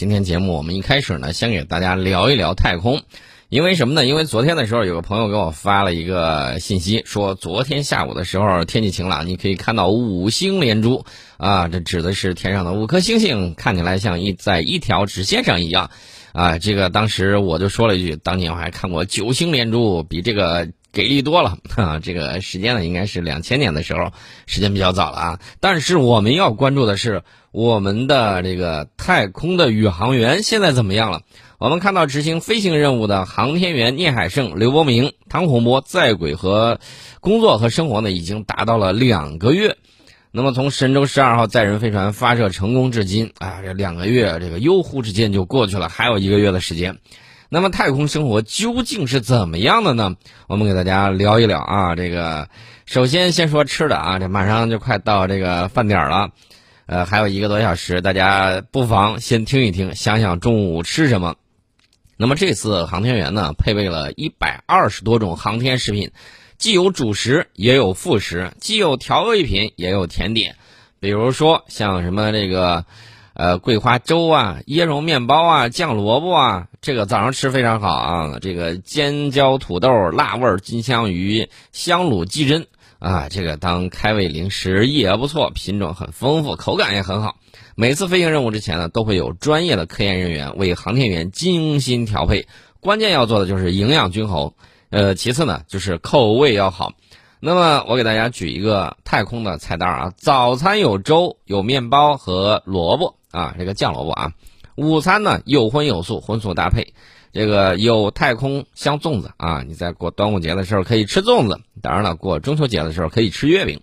今天节目我们一开始呢，先给大家聊一聊太空，因为什么呢？因为昨天的时候有个朋友给我发了一个信息，说昨天下午的时候天气晴朗，你可以看到五星连珠啊，这指的是天上的五颗星星看起来像一在一条直线上一样啊。这个当时我就说了一句，当年我还看过九星连珠，比这个。给力多了 啊！这个时间呢，应该是两千年的时候，时间比较早了啊。但是我们要关注的是我们的这个太空的宇航员现在怎么样了？我们看到执行飞行任务的航天员聂海胜、刘伯明、唐洪波在轨和工作和生活呢，已经达到了两个月。那么从神舟十二号载人飞船发射成功至今啊，这两个月这个悠忽之间就过去了，还有一个月的时间。那么太空生活究竟是怎么样的呢？我们给大家聊一聊啊。这个首先先说吃的啊，这马上就快到这个饭点了，呃，还有一个多小时，大家不妨先听一听，想想中午吃什么。那么这次航天员呢，配备了一百二十多种航天食品，既有主食也有副食，既有调味品也有甜点，比如说像什么这个。呃，桂花粥啊，椰蓉面包啊，酱萝卜啊，这个早上吃非常好啊。这个尖椒土豆、辣味金枪鱼、香卤鸡胗啊，这个当开胃零食也不错，品种很丰富，口感也很好。每次飞行任务之前呢，都会有专业的科研人员为航天员精心调配。关键要做的就是营养均衡，呃，其次呢就是口味要好。那么我给大家举一个太空的菜单啊，早餐有粥、有面包和萝卜。啊，这个酱萝卜啊，午餐呢有荤有素，荤素搭配，这个有太空香粽子啊，你在过端午节的时候可以吃粽子，当然了，过中秋节的时候可以吃月饼，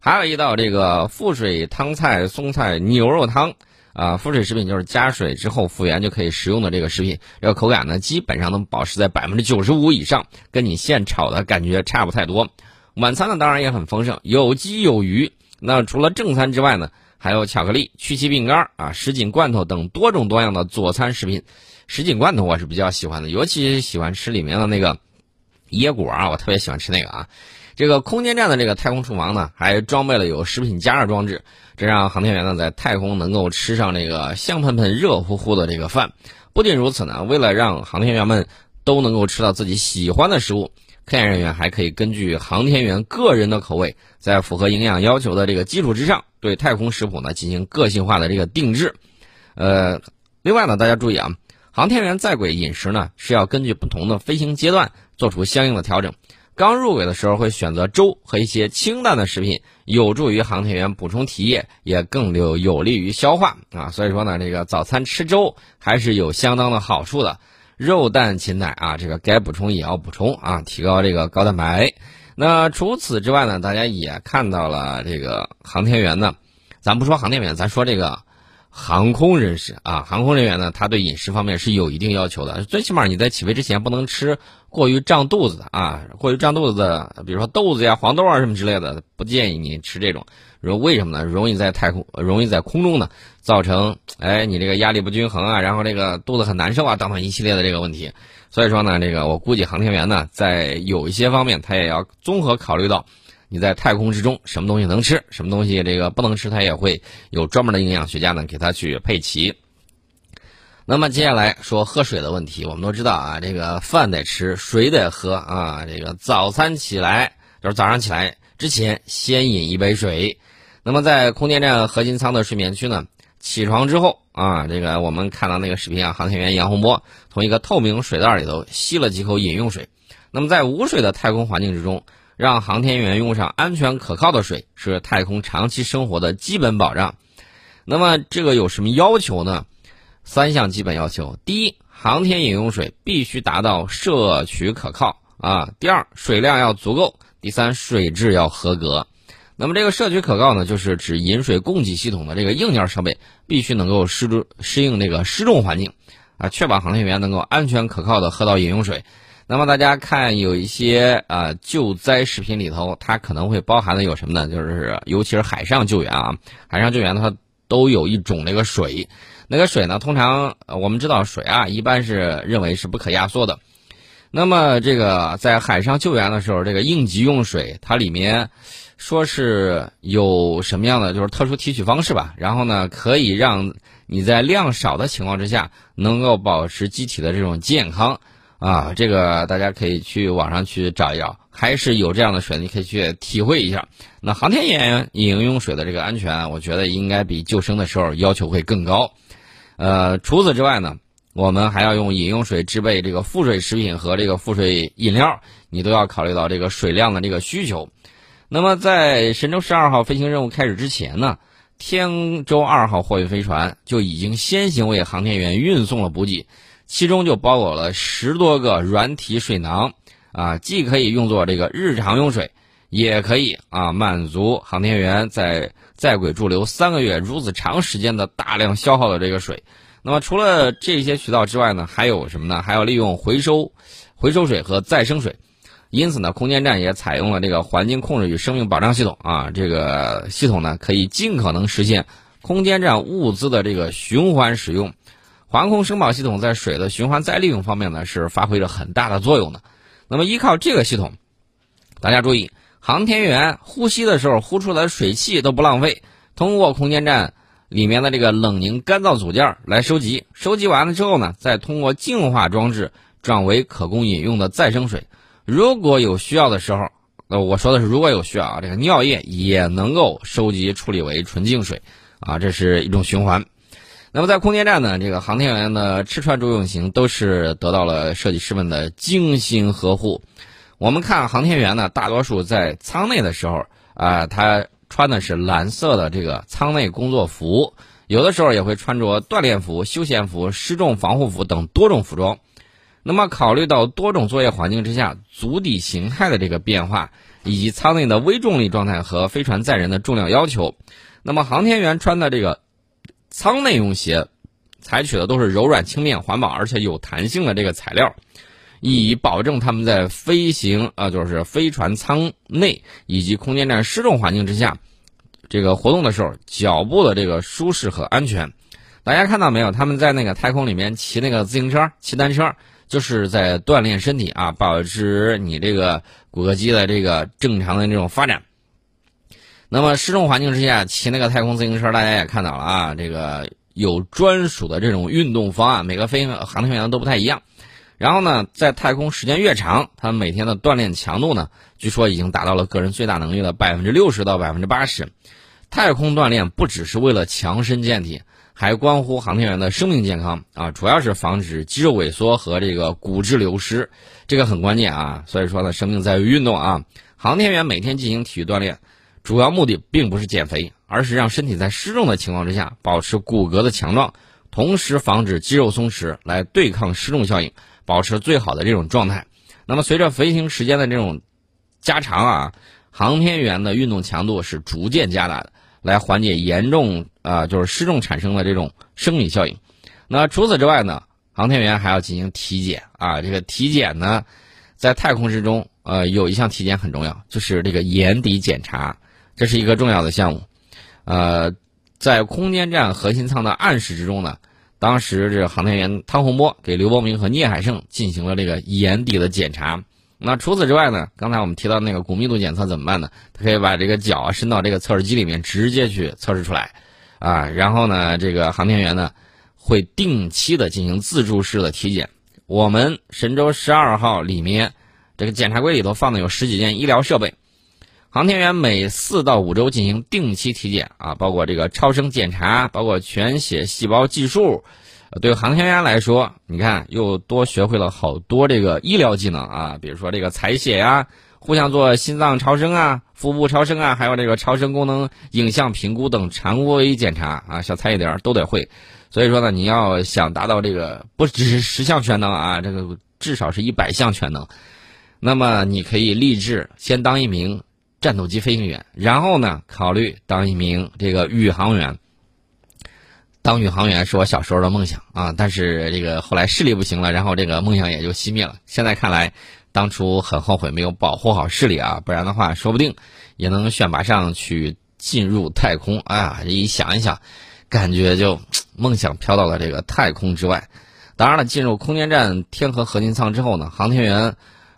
还有一道这个复水汤菜松菜牛肉汤啊，复水食品就是加水之后复原就可以食用的这个食品，这个口感呢基本上能保持在百分之九十五以上，跟你现炒的感觉差不太多。晚餐呢当然也很丰盛，有鸡有鱼，那除了正餐之外呢？还有巧克力、曲奇饼干啊、什锦罐头等多种多样的佐餐食品。什锦罐头我是比较喜欢的，尤其是喜欢吃里面的那个椰果啊，我特别喜欢吃那个啊。这个空间站的这个太空厨房呢，还装备了有食品加热装置，这让航天员呢在太空能够吃上这个香喷喷、热乎乎的这个饭。不仅如此呢，为了让航天员们都能够吃到自己喜欢的食物。科研人员还可以根据航天员个人的口味，在符合营养要求的这个基础之上，对太空食谱呢进行个性化的这个定制。呃，另外呢，大家注意啊，航天员在轨饮食呢是要根据不同的飞行阶段做出相应的调整。刚入轨的时候会选择粥和一些清淡的食品，有助于航天员补充体液，也更有有利于消化啊。所以说呢，这个早餐吃粥还是有相当的好处的。肉蛋禽奶啊，这个该补充也要补充啊，提高这个高蛋白。那除此之外呢，大家也看到了这个航天员呢，咱不说航天员，咱说这个航空人士啊，航空人员呢，他对饮食方面是有一定要求的，最起码你在起飞之前不能吃过于胀肚子的啊，过于胀肚子的，比如说豆子呀、黄豆啊什么之类的，不建议你吃这种。说为什么呢？容易在太空，容易在空中呢，造成哎你这个压力不均衡啊，然后这个肚子很难受啊，等等一系列的这个问题。所以说呢，这个我估计航天员呢，在有一些方面，他也要综合考虑到你在太空之中什么东西能吃，什么东西这个不能吃，他也会有专门的营养学家呢给他去配齐。那么接下来说喝水的问题，我们都知道啊，这个饭得吃，水得喝啊，这个早餐起来就是早上起来之前先饮一杯水。那么在空间站核心舱的睡眠区呢，起床之后啊，这个我们看到那个视频啊，航天员杨洪波从一个透明水袋里头吸了几口饮用水。那么在无水的太空环境之中，让航天员用上安全可靠的水，是太空长期生活的基本保障。那么这个有什么要求呢？三项基本要求：第一，航天饮用水必须达到摄取可靠啊；第二，水量要足够；第三，水质要合格。那么这个摄取可靠呢，就是指饮水供给系统的这个硬件设备必须能够适住适应这个失重环境，啊，确保航天员能够安全可靠的喝到饮用水。那么大家看有一些啊救灾视频里头，它可能会包含的有什么呢？就是尤其是海上救援啊，海上救援它都有一种那个水，那个水呢，通常我们知道水啊，一般是认为是不可压缩的。那么这个在海上救援的时候，这个应急用水它里面。说是有什么样的就是特殊提取方式吧，然后呢，可以让你在量少的情况之下能够保持机体的这种健康啊。这个大家可以去网上去找一找，还是有这样的水，你可以去体会一下。那航天员饮用水的这个安全，我觉得应该比救生的时候要求会更高。呃，除此之外呢，我们还要用饮用水制备这个腹水食品和这个腹水饮料，你都要考虑到这个水量的这个需求。那么，在神舟十二号飞行任务开始之前呢，天舟二号货运飞船就已经先行为航天员运送了补给，其中就包裹了十多个软体水囊，啊，既可以用作这个日常用水，也可以啊满足航天员在在轨驻留三个月如此长时间的大量消耗的这个水。那么，除了这些渠道之外呢，还有什么呢？还要利用回收、回收水和再生水。因此呢，空间站也采用了这个环境控制与生命保障系统啊，这个系统呢可以尽可能实现空间站物资的这个循环使用。环控生保系统在水的循环再利用方面呢是发挥着很大的作用的。那么依靠这个系统，大家注意，航天员呼吸的时候呼出来的水汽都不浪费，通过空间站里面的这个冷凝干燥组件来收集，收集完了之后呢，再通过净化装置转为可供饮用的再生水。如果有需要的时候，呃，我说的是如果有需要啊，这个尿液也能够收集处理为纯净水，啊，这是一种循环。那么在空间站呢，这个航天员的吃穿住用行都是得到了设计师们的精心呵护。我们看航天员呢，大多数在舱内的时候啊，他穿的是蓝色的这个舱内工作服，有的时候也会穿着锻炼服、休闲服、失重防护服等多种服装。那么，考虑到多种作业环境之下足底形态的这个变化，以及舱内的微重力状态和飞船载人的重量要求，那么航天员穿的这个舱内用鞋，采取的都是柔软轻便、环保而且有弹性的这个材料，以保证他们在飞行啊，就是飞船舱内以及空间站失重环境之下，这个活动的时候脚部的这个舒适和安全。大家看到没有？他们在那个太空里面骑那个自行车、骑单车。就是在锻炼身体啊，保持你这个骨骼肌的这个正常的这种发展。那么失重环境之下骑那个太空自行车，大家也看到了啊，这个有专属的这种运动方案，每个飞行航天员都不太一样。然后呢，在太空时间越长，他每天的锻炼强度呢，据说已经达到了个人最大能力的百分之六十到百分之八十。太空锻炼不只是为了强身健体。还关乎航天员的生命健康啊，主要是防止肌肉萎缩和这个骨质流失，这个很关键啊。所以说呢，生命在于运动啊。航天员每天进行体育锻炼，主要目的并不是减肥，而是让身体在失重的情况之下保持骨骼的强壮，同时防止肌肉松弛，来对抗失重效应，保持最好的这种状态。那么随着飞行时间的这种加长啊，航天员的运动强度是逐渐加大的。来缓解严重啊，就是失重产生的这种生理效应。那除此之外呢，航天员还要进行体检啊。这个体检呢，在太空之中，呃，有一项体检很重要，就是这个眼底检查，这是一个重要的项目。呃，在空间站核心舱的暗室之中呢，当时这航天员汤洪波给刘伯明和聂海胜进行了这个眼底的检查。那除此之外呢？刚才我们提到那个骨密度检测怎么办呢？他可以把这个脚伸到这个测试机里面，直接去测试出来，啊，然后呢，这个航天员呢会定期的进行自助式的体检。我们神舟十二号里面这个检查柜里头放的有十几件医疗设备，航天员每四到五周进行定期体检啊，包括这个超声检查，包括全血细胞计数。对航天员来说，你看又多学会了好多这个医疗技能啊，比如说这个采血呀，互相做心脏超声啊、腹部超声啊，还有这个超声功能影像评估等常规检查啊，小菜一碟都得会。所以说呢，你要想达到这个不只是十项全能啊，这个至少是一百项全能，那么你可以立志先当一名战斗机飞行员，然后呢考虑当一名这个宇航员。当宇航员是我小时候的梦想啊，但是这个后来视力不行了，然后这个梦想也就熄灭了。现在看来，当初很后悔没有保护好视力啊，不然的话，说不定也能选拔上去进入太空。哎呀，一想一想，感觉就 梦想飘到了这个太空之外。当然了，进入空间站天河核心舱之后呢，航天员，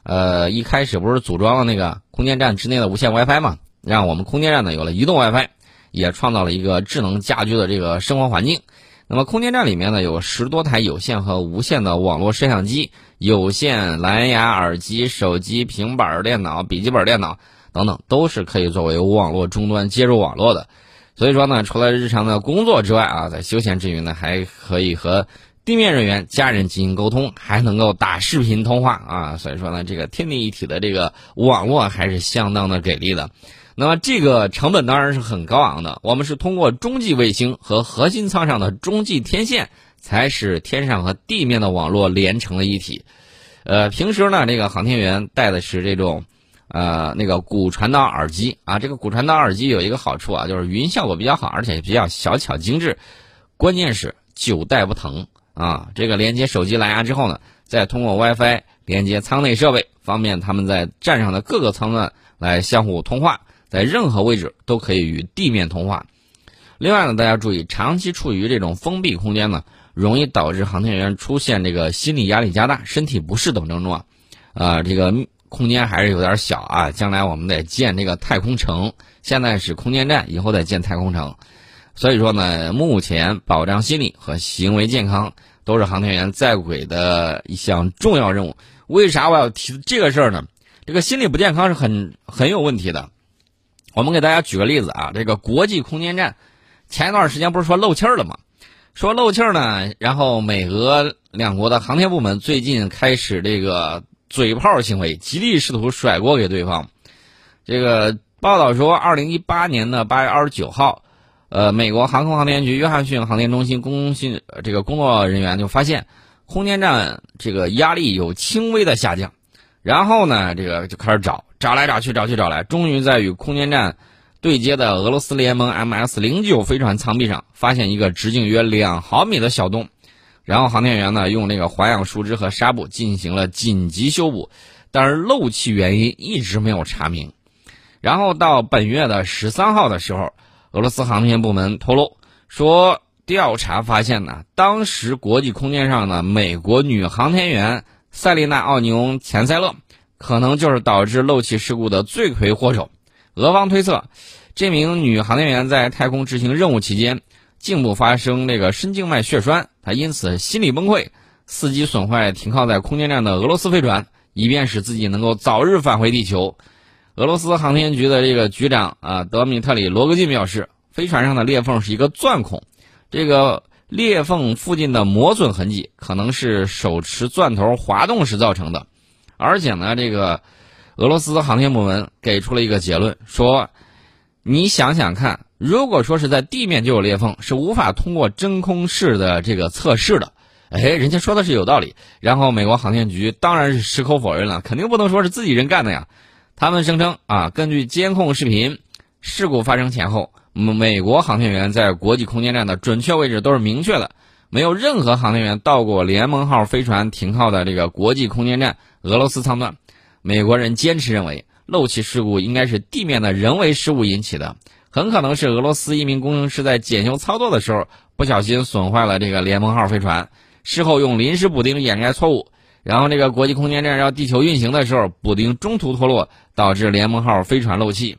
呃，一开始不是组装了那个空间站之内的无线 WiFi 嘛？让我们空间站呢有了移动 WiFi，也创造了一个智能家居的这个生活环境。那么空间站里面呢有十多台有线和无线的网络摄像机、有线蓝牙耳机、手机、平板电脑、笔记本电脑等等，都是可以作为网络终端接入网络的。所以说呢，除了日常的工作之外啊，在休闲之余呢，还可以和地面人员、家人进行沟通，还能够打视频通话啊。所以说呢，这个天地一体的这个网络还是相当的给力的。那么这个成本当然是很高昂的。我们是通过中继卫星和核心舱上的中继天线，才使天上和地面的网络连成了一体。呃，平时呢，这个航天员带的是这种，呃，那个骨传导耳机啊。这个骨传导耳机有一个好处啊，就是语音效果比较好，而且比较小巧精致。关键是久戴不疼啊。这个连接手机蓝牙之后呢，再通过 WiFi 连接舱内设备，方便他们在站上的各个舱段来相互通话。在任何位置都可以与地面通话。另外呢，大家注意，长期处于这种封闭空间呢，容易导致航天员出现这个心理压力加大、身体不适等症状。啊，这个空间还是有点小啊。将来我们得建这个太空城，现在是空间站，以后再建太空城。所以说呢，目前保障心理和行为健康都是航天员在轨的一项重要任务。为啥我要提这个事儿呢？这个心理不健康是很很有问题的。我们给大家举个例子啊，这个国际空间站前一段时间不是说漏气儿了吗？说漏气儿呢，然后美俄两国的航天部门最近开始这个嘴炮行为，极力试图甩锅给对方。这个报道说，二零一八年的八月二十九号，呃，美国航空航天局约翰逊航天中心工信这个工作人员就发现，空间站这个压力有轻微的下降。然后呢，这个就开始找，找来找去，找去找来，终于在与空间站对接的俄罗斯联盟 MS 零九飞船舱壁上发现一个直径约两毫米的小洞。然后航天员呢，用那个环氧树脂和纱布进行了紧急修补，但是漏气原因一直没有查明。然后到本月的十三号的时候，俄罗斯航天部门透露说，调查发现呢，当时国际空间上的美国女航天员。塞丽娜·奥尼翁·钱塞勒可能就是导致漏气事故的罪魁祸首。俄方推测，这名女航天员在太空执行任务期间，颈部发生这个深静脉血栓，她因此心理崩溃，伺机损坏停靠在空间站的俄罗斯飞船，以便使自己能够早日返回地球。俄罗斯航天局的这个局长啊，德米特里·罗格金表示，飞船上的裂缝是一个钻孔，这个。裂缝附近的磨损痕迹可能是手持钻头滑动时造成的，而且呢，这个俄罗斯航天部门给出了一个结论，说你想想看，如果说是在地面就有裂缝，是无法通过真空式的这个测试的。哎，人家说的是有道理。然后美国航天局当然是矢口否认了，肯定不能说是自己人干的呀。他们声称啊，根据监控视频，事故发生前后。美国航天员在国际空间站的准确位置都是明确的，没有任何航天员到过联盟号飞船停靠的这个国际空间站俄罗斯舱段。美国人坚持认为漏气事故应该是地面的人为失误引起的，很可能是俄罗斯一名工程师在检修操作的时候不小心损坏了这个联盟号飞船，事后用临时补丁掩盖错误，然后这个国际空间站绕地球运行的时候补丁中途脱落，导致联盟号飞船漏气。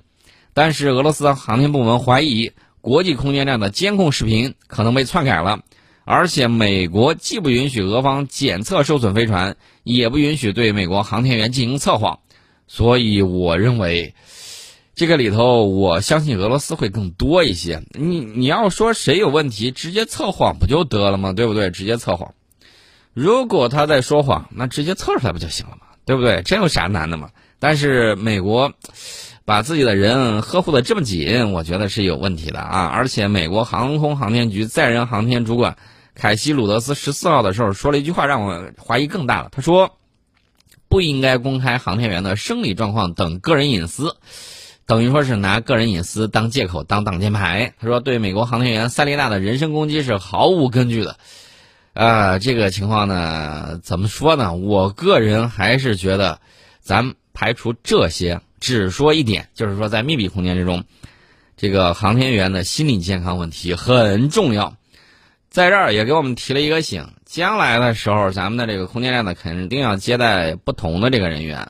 但是俄罗斯航天部门怀疑国际空间站的监控视频可能被篡改了，而且美国既不允许俄方检测受损飞船，也不允许对美国航天员进行测谎，所以我认为这个里头，我相信俄罗斯会更多一些。你你要说谁有问题，直接测谎不就得了吗？对不对？直接测谎。如果他在说谎，那直接测出来不就行了吗？对不对？这有啥难的嘛？但是美国。把自己的人呵护的这么紧，我觉得是有问题的啊！而且美国航空航天局载人航天主管凯西·鲁德斯十四号的时候说了一句话，让我怀疑更大了。他说：“不应该公开航天员的生理状况等个人隐私，等于说是拿个人隐私当借口当挡箭牌。”他说：“对美国航天员塞丽娜的人身攻击是毫无根据的。”啊，这个情况呢，怎么说呢？我个人还是觉得，咱排除这些。只说一点，就是说在密闭空间之中，这个航天员的心理健康问题很重要。在这儿也给我们提了一个醒，将来的时候，咱们的这个空间站呢，肯定要接待不同的这个人员。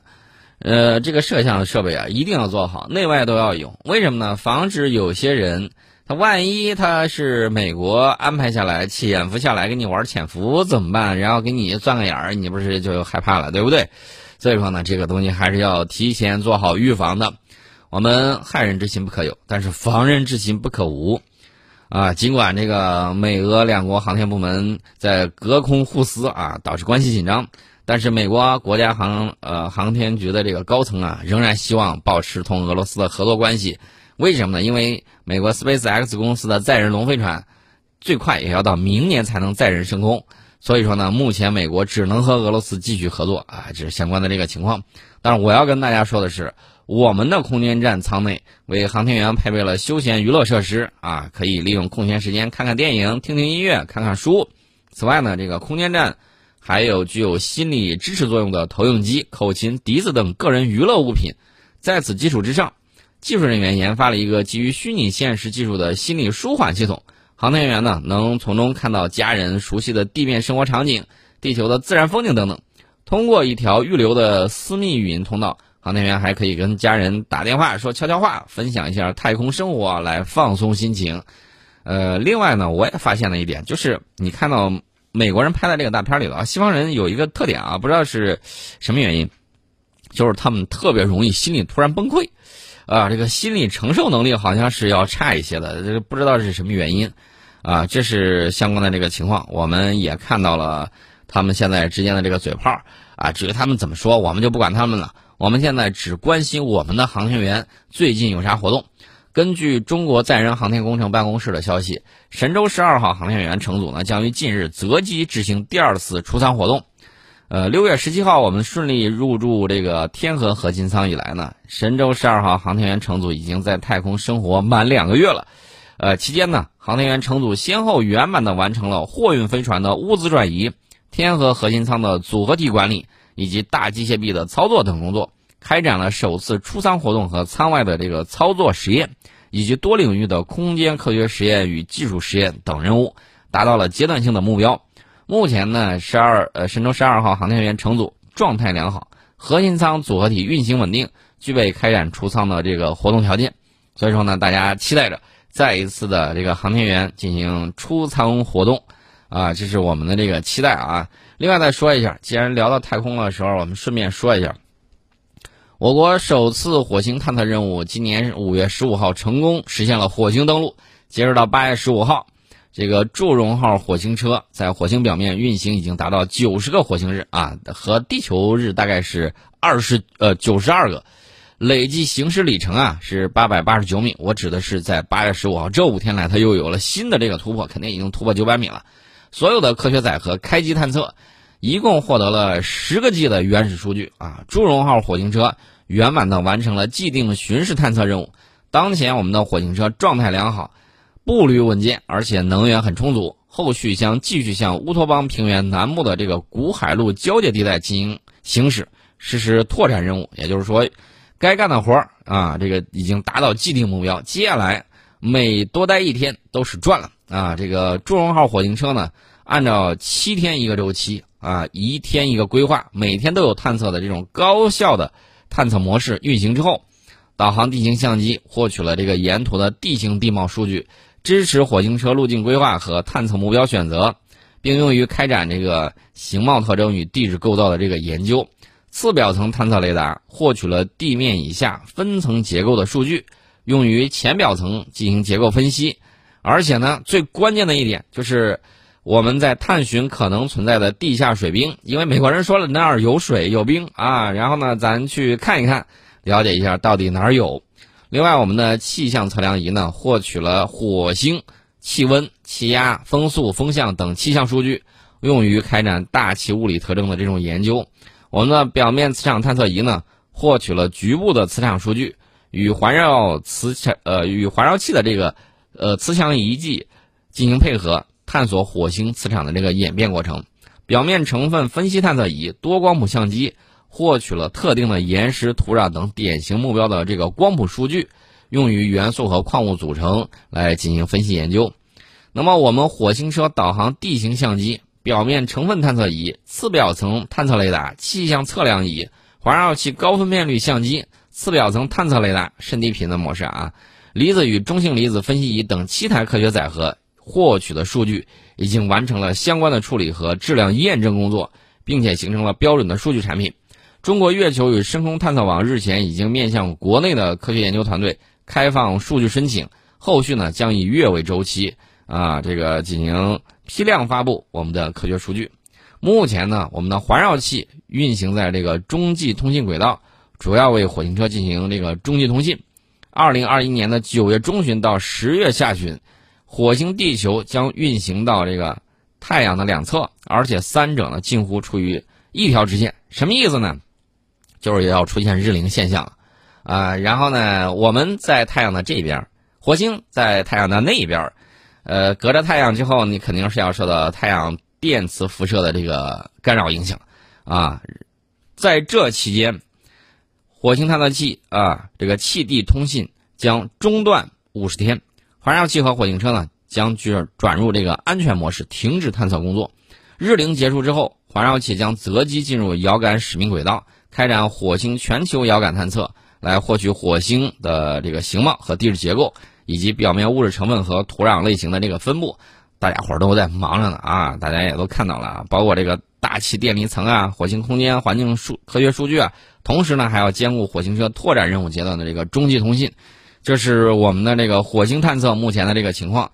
呃，这个摄像设备啊，一定要做好，内外都要有。为什么呢？防止有些人，他万一他是美国安排下来潜伏下来给你玩潜伏怎么办？然后给你钻个眼儿，你不是就害怕了，对不对？所以说呢，这个东西还是要提前做好预防的。我们害人之心不可有，但是防人之心不可无。啊，尽管这个美俄两国航天部门在隔空互撕啊，导致关系紧张，但是美国国家航呃航天局的这个高层啊，仍然希望保持同俄罗斯的合作关系。为什么呢？因为美国 SpaceX 公司的载人龙飞船最快也要到明年才能载人升空，所以说呢，目前美国只能和俄罗斯继续合作啊，这是相关的这个情况。但是我要跟大家说的是。我们的空间站舱内为航天员配备了休闲娱乐设施啊，可以利用空闲时间看看电影、听听音乐、看看书。此外呢，这个空间站还有具有心理支持作用的投影机、口琴、笛子等个人娱乐物品。在此基础之上，技术人员研发了一个基于虚拟现实技术的心理舒缓系统。航天员呢，能从中看到家人熟悉的地面生活场景、地球的自然风景等等。通过一条预留的私密语音通道。航天员还可以跟家人打电话说悄悄话，分享一下太空生活来放松心情。呃，另外呢，我也发现了一点，就是你看到美国人拍的这个大片里头啊，西方人有一个特点啊，不知道是什么原因，就是他们特别容易心里突然崩溃，啊，这个心理承受能力好像是要差一些的，这个不知道是什么原因，啊，这是相关的这个情况，我们也看到了他们现在之间的这个嘴炮，啊，至于他们怎么说，我们就不管他们了。我们现在只关心我们的航天员最近有啥活动。根据中国载人航天工程办公室的消息，神舟十二号航天员乘组呢将于近日择机执行第二次出舱活动。呃，六月十七号我们顺利入驻这个天河核心舱以来呢，神舟十二号航天员乘组已经在太空生活满两个月了。呃，期间呢，航天员乘组先后圆满的完成了货运飞船的物资转移、天河核心舱的组合体管理。以及大机械臂的操作等工作，开展了首次出舱活动和舱外的这个操作实验，以及多领域的空间科学实验与技术实验等任务，达到了阶段性的目标。目前呢，十二呃神舟十二号航天员乘组状态良好，核心舱组合体运行稳定，具备开展出舱的这个活动条件。所以说呢，大家期待着再一次的这个航天员进行出舱活动，啊，这是我们的这个期待啊。另外再说一下，既然聊到太空的时候，我们顺便说一下，我国首次火星探测任务今年五月十五号成功实现了火星登陆。截止到八月十五号，这个祝融号火星车在火星表面运行已经达到九十个火星日啊，和地球日大概是二十呃九十二个，累计行驶里程啊是八百八十九米。我指的是在八月十五号这五天来，它又有了新的这个突破，肯定已经突破九百米了。所有的科学载荷开机探测，一共获得了十个 G 的原始数据啊！祝融号火星车圆满的完成了既定巡视探测任务。当前我们的火星车状态良好，步履稳健，而且能源很充足。后续将继续向乌托邦平原南部的这个古海陆交界地带进行行驶，实施拓展任务。也就是说，该干的活儿啊，这个已经达到既定目标。接下来每多待一天都是赚了。啊，这个祝融号火星车呢，按照七天一个周期啊，一天一个规划，每天都有探测的这种高效的探测模式运行之后，导航地形相机获取了这个沿途的地形地貌数据，支持火星车路径规划和探测目标选择，并用于开展这个形貌特征与地质构造的这个研究。次表层探测雷达获取了地面以下分层结构的数据，用于浅表层进行结构分析。而且呢，最关键的一点就是我们在探寻可能存在的地下水冰，因为美国人说了那儿有水有冰啊，然后呢，咱去看一看，了解一下到底哪儿有。另外，我们的气象测量仪呢，获取了火星气温、气压、风速、风向等气象数据，用于开展大气物理特征的这种研究。我们的表面磁场探测仪呢，获取了局部的磁场数据，与环绕磁场呃与环绕器的这个。呃，磁强仪器进行配合，探索火星磁场的这个演变过程。表面成分分析探测仪、多光谱相机获取了特定的岩石、土壤等典型目标的这个光谱数据，用于元素和矿物组成来进行分析研究。那么，我们火星车导航地形相机、表面成分探测仪、次表层探测雷达、气象测量仪、环绕器高分辨率相机、次表层探测雷达、深低频的模式啊，离子与中性离子分析仪等七台科学载荷获取的数据已经完成了相关的处理和质量验证工作，并且形成了标准的数据产品。中国月球与深空探测网日前已经面向国内的科学研究团队开放数据申请，后续呢将以月为周期啊，这个进行批量发布我们的科学数据。目前呢，我们的环绕器运行在这个中继通信轨道，主要为火星车进行这个中继通信。二零二一年的九月中旬到十月下旬，火星、地球将运行到这个太阳的两侧，而且三者呢近乎处于一条直线。什么意思呢？就是要出现日凌现象，啊，然后呢，我们在太阳的这边，火星在太阳的那边，呃，隔着太阳之后，你肯定是要受到太阳。电磁辐射的这个干扰影响，啊，在这期间，火星探测器啊，这个气地通信将中断五十天，环绕器和火星车呢将去转入这个安全模式，停止探测工作。日凌结束之后，环绕器将择机进入遥感使命轨道，开展火星全球遥感探测，来获取火星的这个形貌和地质结构，以及表面物质成分和土壤类型的这个分布。大家伙儿都在忙着呢啊！大家也都看到了，包括这个大气电离层啊、火星空间环境数科学数据啊，同时呢还要兼顾火星车拓展任务阶段的这个中继通信，这是我们的这个火星探测目前的这个情况。